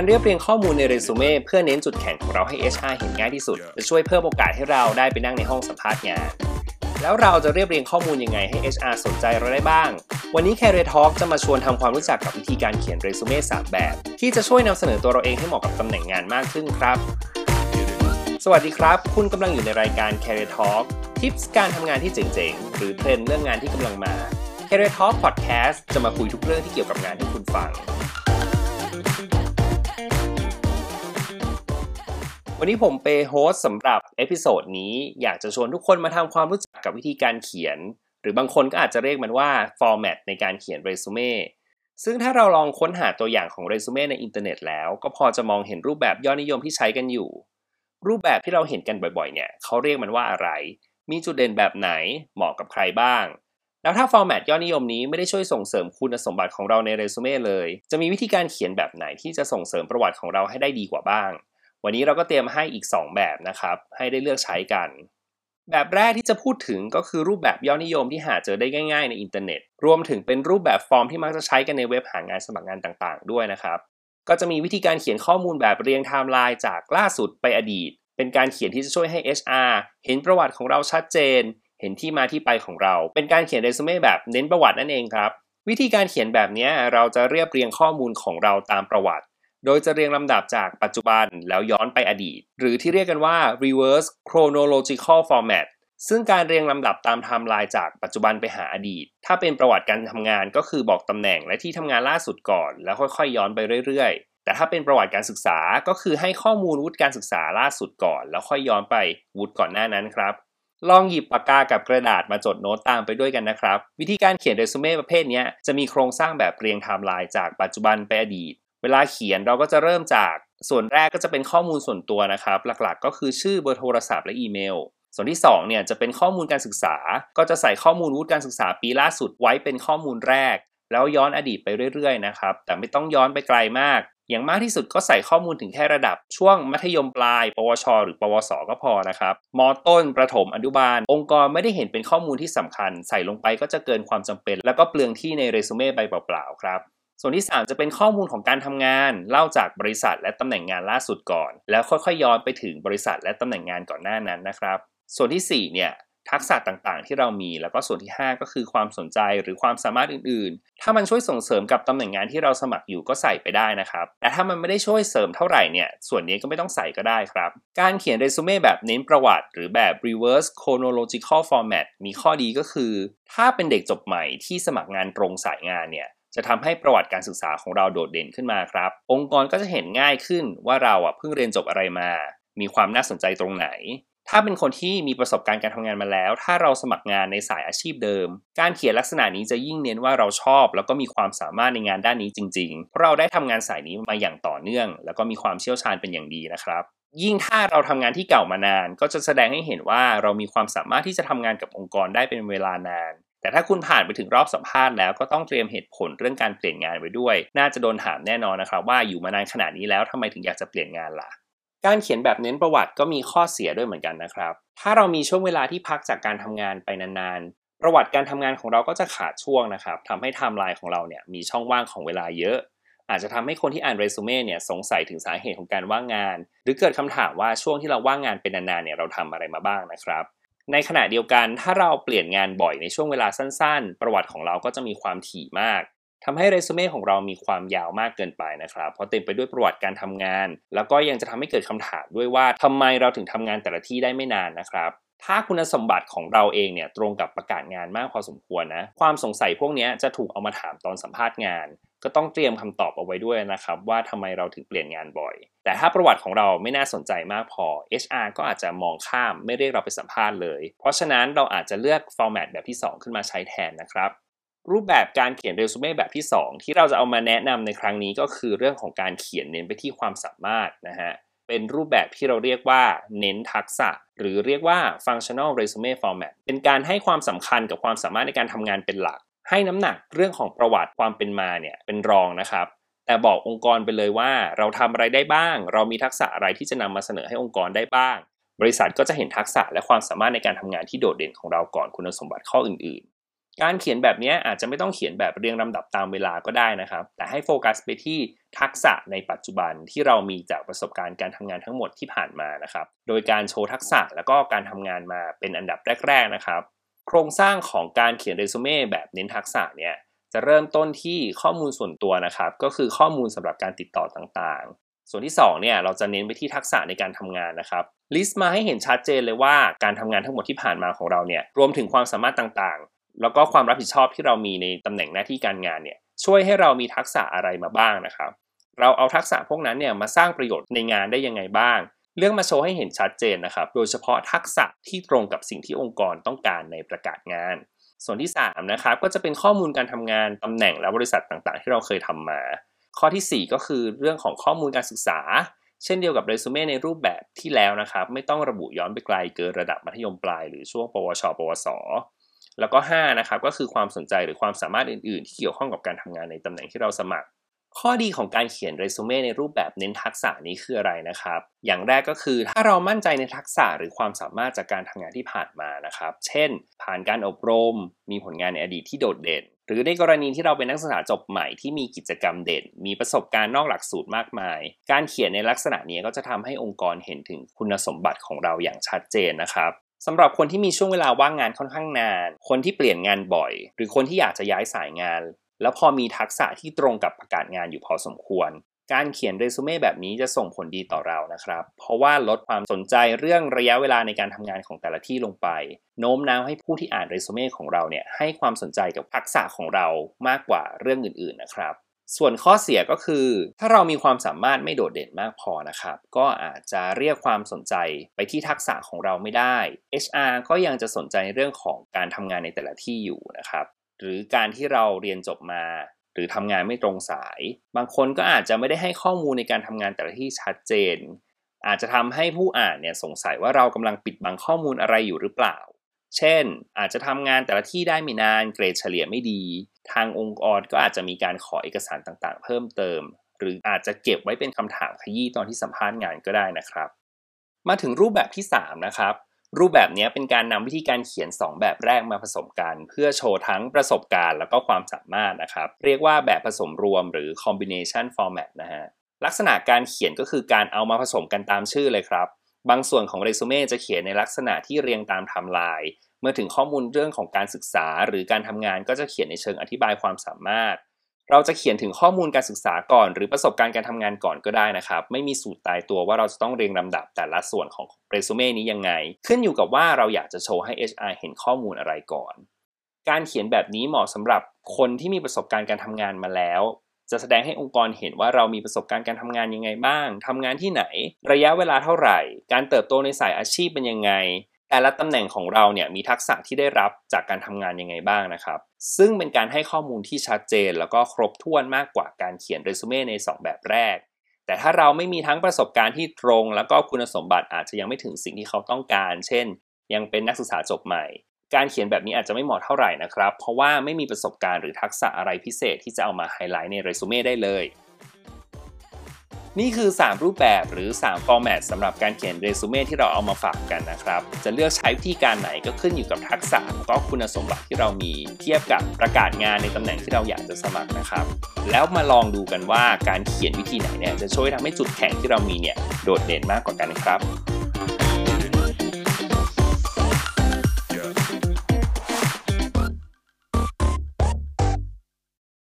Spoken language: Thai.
การเรียบเรียงข้อมูลในเรซูเม่เพื่อเน้นจุดแข็งของเราให้ HR เห็นง่ายที่สุด จะช่วยเพิ่มโอกาสให้เราได้ไปนั่งในห้องสัมภาษณ์งาน แล้วเราจะเรียบเรียงข้อมูลยังไงให้ HR สนใจเราได้บ้าง วันนี้ Career Talk จะมาชวนทำความรู้จักกับวิธีการเขียนเรซูเม่3แบบ ที่จะช่วยนำเสนอตัวเราเองให้เหมาะกับตำแหน่งงานมากขึ้นครับ สวัสดีครับ คุณกำลังอยู่ในรายการ Career Talk ทิปส์การทำงานที่เจ๋งๆ หรือเทรนด์เรื่องงานที่กำลังมา Career Talk Podcast จะมาคุยทุกเรื่องที่เกี่ยวกับงานให้คุณฟัง วันนี้ผมเป host สำหรับ episode นี้อยากจะชวนทุกคนมาทำความรู้จักกับวิธีการเขียน หรือบางคนก็อาจจะเรียกมันว่า format ในการเขียนเรซูเม่ซึ่งถ้าเราลองค้นหาตัวอย่างของเรซูเม่ในอินเทอร์เน็ตแล้ว ก็พอจะมองเห็นรูปแบบยอดนิยมที่ใช้กันอยู่ รูปแบบที่เราเห็นกันบ่อยๆ เนี่ยเขาเรียกมันว่าอะไร มีจุดเด่นแบบไหนเหมาะกับใครบ้าง แล้วถ้า format ยอดนิยมนี้ไม่ได้ช่วยส่งเสริมคุณสมบัติของเราในเรซูเม่เลย จะมีวิธีการเขียนแบบไหนที่จะส่งเสริมประวัติของเราให้ได้ดีกว่าบ้าง วันนี้เราก็เตรียมให้อีก 2 แบบนะครับ ให้ได้เลือกใช้กัน แบบแรกที่จะพูดถึงก็คือรูปแบบยอดนิยมที่หาเจอได้ง่าย ๆ ในอินเทอร์เน็ต รวมถึงเป็นรูปแบบฟอร์มที่มักจะใช้กันในเว็บหางานสมัครงานต่างๆ ด้วยนะครับ ก็จะมีวิธีการเขียนข้อมูลแบบเรียงไทม์ไลน์จากล่าสุดไปอดีต เป็นการเขียนที่จะช่วยให้ HR เห็นประวัติของเราชัดเจน เห็นที่มาที่ไปของเรา เป็นการเขียนเรซูเม่แบบเน้นประวัตินั่นเองครับวิธีการเขียนแบบนี้เราจะเรียบเรียงข้อมูลของเราตามประวัติ โดยจะเรียงลำดับจากปัจจุบันแล้วย้อนไปอดีต หรือที่เรียกกันว่า reverse chronological format ซึ่งการเรียงลำดับตามไทม์ไลน์จากปัจจุบันไปหาอดีต ถ้าเป็นประวัติการทำงานก็คือบอกตำแหน่งและที่ทำงานล่าสุดก่อน แล้วค่อยๆ ย้อนไปเรื่อยๆ แต่ถ้าเป็นประวัติการศึกษาก็คือให้ข้อมูลวุฒิการศึกษาล่าสุดก่อน แล้วค่อยย้อนไปวุฒิก่อนหน้านั้นครับ ลองหยิบปากกากับกระดาษมาจดโน้ตตามไปด้วยกันนะครับ วิธีการเขียนเรซูเม่ประเภทนี้จะมีโครงสร้างแบบเรียงไทม์ไลน์จากปัจจุบันไปอดีต เวลาเขียนเราก็จะเริ่มจากส่วนแรกก็จะเป็นข้อมูลส่วนตัวนะครับ หลักๆ ก็คือชื่อเบอร์โทรศัพท์และอีเมล ส่วนที่2เนี่ยจะเป็นข้อมูลการศึกษา ก็จะใส่ข้อมูลวุฒิการศึกษาปีล่าสุดไว้เป็นข้อมูลแรก แล้วย้อนอดีตไปเรื่อยๆนะครับแต่ไม่ต้องย้อนไปไกลมาก อย่างมากที่สุดก็ใส่ข้อมูลถึงแค่ระดับ ช่วงมัธยมปลาย ปวช หรือ ปวส ก็พอนะครับมต้น ประถมอนุบาล องค์กรไม่ได้เห็นเป็นข้อมูลที่สำคัญ ใส่ลงไปก็จะเกินความจำเป็น แล้วก็เปลืองที่ในเรซูเม่ใบเปล่าๆครับ ส่วนที่ 3 จะเป็นข้อมูลของการทำงาน เล่าจากบริษัทและตำแหน่งงานล่าสุดก่อน แล้วค่อยๆย้อนไปถึงบริษัทและตำแหน่งงานก่อนหน้านั้นนะครับ ส่วนที่4เนี่ยทักษะต่างๆ ที่เรามี แล้วก็ส่วนที่ 5 ก็คือความสนใจหรือความสามารถอื่นๆ ถ้ามันช่วยส่งเสริมกับตำแหน่งงานที่เราสมัครอยู่ก็ใส่ไปได้นะครับ แต่ถ้ามันไม่ได้ช่วยเสริมเท่าไหร่เนี่ย ส่วนนี้ก็ไม่ต้องใส่ก็ได้ครับ การเขียนเรซูเม่แบบเน้นประวัติ หรือแบบ reverse chronological format มีข้อดีก็คือ ถ้าเป็นเด็กจบใหม่ที่สมัครงานตรงสายงานเนี่ย จะทำให้ประวัติการศึกษาของเราโดดเด่นขึ้นมาครับ องค์กรก็จะเห็นง่ายขึ้นว่าเราอะเพิ่งเรียนจบอะไรมา มีความน่าสนใจตรงไหน ถ้าเป็นคนที่มีประสบการณ์การทำงานมาแล้ว ถ้าเราสมัครงานในสายอาชีพเดิม การเขียนลักษณะนี้จะยิ่งเน้นว่าเราชอบ แล้วก็มีความสามารถในงานด้านนี้จริงๆ เพราะเราได้ทำงานสายนี้มาอย่างต่อเนื่อง แล้วก็มีความเชี่ยวชาญเป็นอย่างดีนะครับยิ่งถ้าเราทำงานที่เก่ามานาน ก็จะแสดงให้เห็นว่าเรามีความสามารถที่จะทำงานกับองค์กรได้เป็นเวลานาน แต่ถ้าคุณผ่านไปถึงรอบสัมภาษณ์แล้วก็ต้องเตรียมเหตุผลเรื่องการเปลี่ยนงานไว้ด้วย น่าจะโดนถามแน่นอนนะครับว่าอยู่มานานขนาดนี้แล้วทำไมถึงอยากจะเปลี่ยนงานล่ะ การเขียนแบบเน้นประวัติก็มีข้อเสียด้วยเหมือนกันนะครับ ถ้าเรามีช่วงเวลาที่พักจากการทำงานไปนานๆ ประวัติการทำงานของเราก็จะขาดช่วงนะครับทำให้ไทม์ไลน์ของเราเนี่ยมีช่องว่างของเวลาเยอะ อาจจะทำให้คนที่อ่านเรซูเม่เนี่ยสงสัยถึงสาเหตุของการว่างงาน หรือเกิดคำถามว่าช่วงที่เราว่างงานเป็นนานๆเนี่ยเราทำอะไรมาบ้างนะครับ ในขณะเดียวกันถ้าเราเปลี่ยนงานบ่อยในช่วงเวลาสั้นๆ ประวัติของเราก็จะมีความถี่มากทำให้เรซูเม่ของเรามีความยาวมากเกินไปนะครับ เพราะเต็มไปด้วยประวัติการทำงาน แล้วก็ยังจะทำให้เกิดคำถามด้วยว่าทำไมเราถึงทำงานแต่ละที่ได้ไม่นานนะครับถ้าคุณสมบัติของเราเองเนี่ยตรงกับประกาศงานมากพอสมควรนะความสงสัยพวกนี้จะถูกเอามาถามตอนสัมภาษณ์งาน ก็ต้องเตรียมคำตอบเอาไว้ด้วยนะครับ ว่าทำไมเราถึงเปลี่ยนงานบ่อย แต่ถ้าประวัติของเราไม่น่าสนใจมากพอ HR ก็อาจจะมองข้ามไม่เรียกเราไปสัมภาษณ์เลย เพราะฉะนั้นเราอาจจะเลือกฟอร์แมตแบบที่ 2 ขึ้นมาใช้แทนนะครับรูปแบบการเขียนเรซูเม่แบบที่ 2 ที่เราจะเอามาแนะนำในครั้งนี้ก็คือเรื่องของการเขียนเน้นไปที่ความสามารถนะฮะเป็นรูปแบบที่เราเรียกว่าเน้นทักษะ หรือเรียกว่า functional resume format เป็นการให้ความสำคัญกับความสามารถในการทำงานเป็นหลัก ให้น้ำหนักเรื่องของประวัติความเป็นมาเนี่ยเป็นรองนะครับ แต่บอกองค์กรไปเลยว่าเราทำอะไรได้บ้าง เรามีทักษะอะไรที่จะนำมาเสนอให้องค์กรได้บ้าง บริษัทก็จะเห็นทักษะและความสามารถในการทำงานที่โดดเด่นของเราก่อนคุณสมบัติข้ออื่น ๆ การเขียนแบบนี้อาจจะไม่ต้องเขียนแบบเรียงลำดับตามเวลาก็ได้นะครับ แต่ให้โฟกัสไปที่ทักษะในปัจจุบันที่เรามีจากประสบการณ์การทำงานทั้งหมดที่ผ่านมานะครับ โดยการโชว์ทักษะแล้วก็การทำงานมาเป็นอันดับแรก ๆ นะครับ โครงสร้างของการเขียนเรซูเม่แบบเน้นทักษะเนี่ยจะเริ่มต้นที่ข้อมูลส่วนตัวนะครับ ก็คือข้อมูลสำหรับการติดต่อต่างๆ ส่วนที่2เนี่ยเราจะเน้นไปที่ทักษะในการทำงานนะครับลิสต์มาให้เห็นชัดเจนเลยว่าการทำงานทั้งหมดที่ผ่านมาของเราเนี่ยรวมถึงความสามารถต่างๆ แล้วก็ความรับผิดชอบที่เรามีในตำแหน่งหน้าที่การงานเนี่ยช่วยให้เรามีทักษะอะไรมาบ้างนะครับ เราเอาทักษะพวกนั้นเนี่ยมาสร้างประโยชน์ในงานได้ยังไงบ้าง เรื่องมาโชว์ให้เห็นชัดเจนนะครับ โดยเฉพาะทักษะที่ตรงกับสิ่งที่องค์กรต้องการในประกาศงาน ส่วนที่3นะครับก็จะเป็นข้อมูลการทำงานตำแหน่งและบริษัทต่างๆ ที่เราเคยทำมา ข้อที่ 4 ก็คือเรื่องของข้อมูลการศึกษา เช่นเดียวกับเรซูเม่ในรูปแบบที่แล้วนะครับ ไม่ต้องระบุย้อนไปไกลเกินระดับมัธยมปลายหรือช่วง ปวช ปวส แล้วก็5นะครับก็คือความสนใจหรือความสามารถอื่น ๆ ที่เกี่ยวข้องกับการทำงานในตำแหน่งที่เราสมัคร ข้อดีของการเขียนเรซูเม่ในรูปแบบเน้นทักษะนี้คืออะไรนะครับ อย่างแรกก็คือถ้าเรามั่นใจในทักษะหรือความสามารถจากการทำงานที่ผ่านมานะครับ เช่น ผ่านการอบรม มีผลงานในอดีตที่โดดเด่น หรือในกรณีที่เราเป็นนักศึกษาจบใหม่ที่มีกิจกรรมเด่น มีประสบการณ์นอกหลักสูตรมากมาย การเขียนในลักษณะนี้ก็จะทำให้องค์กรเห็นถึงคุณสมบัติของเราอย่างชัดเจนนะครับสำหรับคนที่มีช่วงเวลาว่างงานค่อนข้างนาน คนที่เปลี่ยนงานบ่อย หรือคนที่อยากจะย้ายสายงาน แล้วพอมีทักษะที่ตรงกับประกาศงานอยู่พอสมควร การเขียนเรซูเม่แบบนี้จะส่งผลดีต่อเรานะครับ เพราะว่าลดความสนใจเรื่องระยะเวลาในการทำงานของแต่ละที่ลงไป โน้มน้าวให้ผู้ที่อ่านเรซูเม่ของเราเนี่ยให้ความสนใจกับทักษะของเรามากกว่าเรื่องอื่นๆนะครับส่วนข้อเสียก็คือ ถ้าเรามีความสามารถไม่โดดเด่นมากพอนะครับ ก็อาจจะเรียกความสนใจไปที่ทักษะของเราไม่ได้ HR ก็ยังจะสนใจเรื่องของการทำงานในแต่ละที่อยู่นะครับ หรือการที่เราเรียนจบมา หรือทำงานไม่ตรงสาย บางคนก็อาจจะไม่ได้ให้ข้อมูลในการทำงานแต่ละที่ชัดเจน อาจจะทำให้ผู้อ่านเนี่ยสงสัยว่าเรากำลังปิดบังข้อมูลอะไรอยู่หรือเปล่า เช่น อาจจะทำงานแต่ละที่ได้ไม่นานเกรดเฉลี่ยไม่ดี ทางองค์กรก็อาจจะมีการขอเอกสารต่างๆ เพิ่มเติม หรืออาจจะเก็บไว้เป็นคำถามขยี้ตอนที่สัมภาษณ์งานก็ได้นะครับ มาถึงรูปแบบที่ 3 นะครับ รูปแบบนี้เป็นการนำวิธีการเขียน 2 แบบแรกมาผสมกัน เพื่อโชว์ทั้งประสบการณ์แล้วก็ความสามารถนะครับ เรียกว่าแบบผสมรวมหรือ combination format นะฮะลักษณะการเขียนก็คือการเอามาผสมกันตามชื่อเลยครับ บางส่วนของเรซูเม่จะเขียนในลักษณะที่เรียงตามไทม์ไลน์เมื่อถึงข้อมูลเรื่องของการศึกษา หรือการทำงานก็จะเขียนในเชิงอธิบายความสามารถ เราจะเขียนถึงข้อมูลการศึกษาก่อน หรือประสบการณ์การทำงานก่อนก็ได้นะครับ ไม่มีสูตรตายตัวว่าเราจะต้องเรียงลำดับแต่ละส่วนของเรซูเม่นี้ยังไง ขึ้นอยู่กับว่าเราอยากจะโชว์ให้ HR เห็นข้อมูลอะไรก่อน การเขียนแบบนี้เหมาะสำหรับคนที่มีประสบการณ์การทำงานมาแล้วจะแสดงให้องค์กรเห็นว่าเรามีประสบการณ์การทำงานยังไงบ้างทำงานที่ไหน ระยะเวลาเท่าไหร่ การเติบโตในสายอาชีพเป็นยังไง แต่ละตำแหน่งของเราเนี่ยมีทักษะที่ได้รับจากการทำงานยังไงบ้างนะครับ ซึ่งเป็นการให้ข้อมูลที่ชัดเจน แล้วก็ครบถ้วนมากกว่าการเขียนเรซูเม่ใน 2 แบบแรก แต่ถ้าเราไม่มีทั้งประสบการณ์ที่ตรง แล้วก็คุณสมบัติอาจจะยังไม่ถึงสิ่งที่เขาต้องการ เช่น ยังเป็นนักศึกษาจบใหม่ การเขียนแบบนี้อาจจะไม่เหมาะเท่าไหร่นะครับ เพราะว่าไม่มีประสบการณ์หรือทักษะอะไรพิเศษที่จะเอามาไฮไลท์ในเรซูเม่ได้เลย นี่คือ 3 รูปแบบหรือ 3 format สำหรับการเขียนเรซูเม่ที่เราเอามาฝากกันนะครับ จะเลือกใช้วิธีการไหนก็ขึ้นอยู่กับทักษะและก็คุณสมบัติที่เรามีเทียบกับประกาศงานในตำแหน่งที่เราอยากจะสมัครนะครับ แล้วมาลองดูกันว่าการเขียนวิธีไหนเนี่ยจะช่วยทำให้จุดแข็งที่เรามีเนี่ยโดดเด่นมากกว่ากันครับ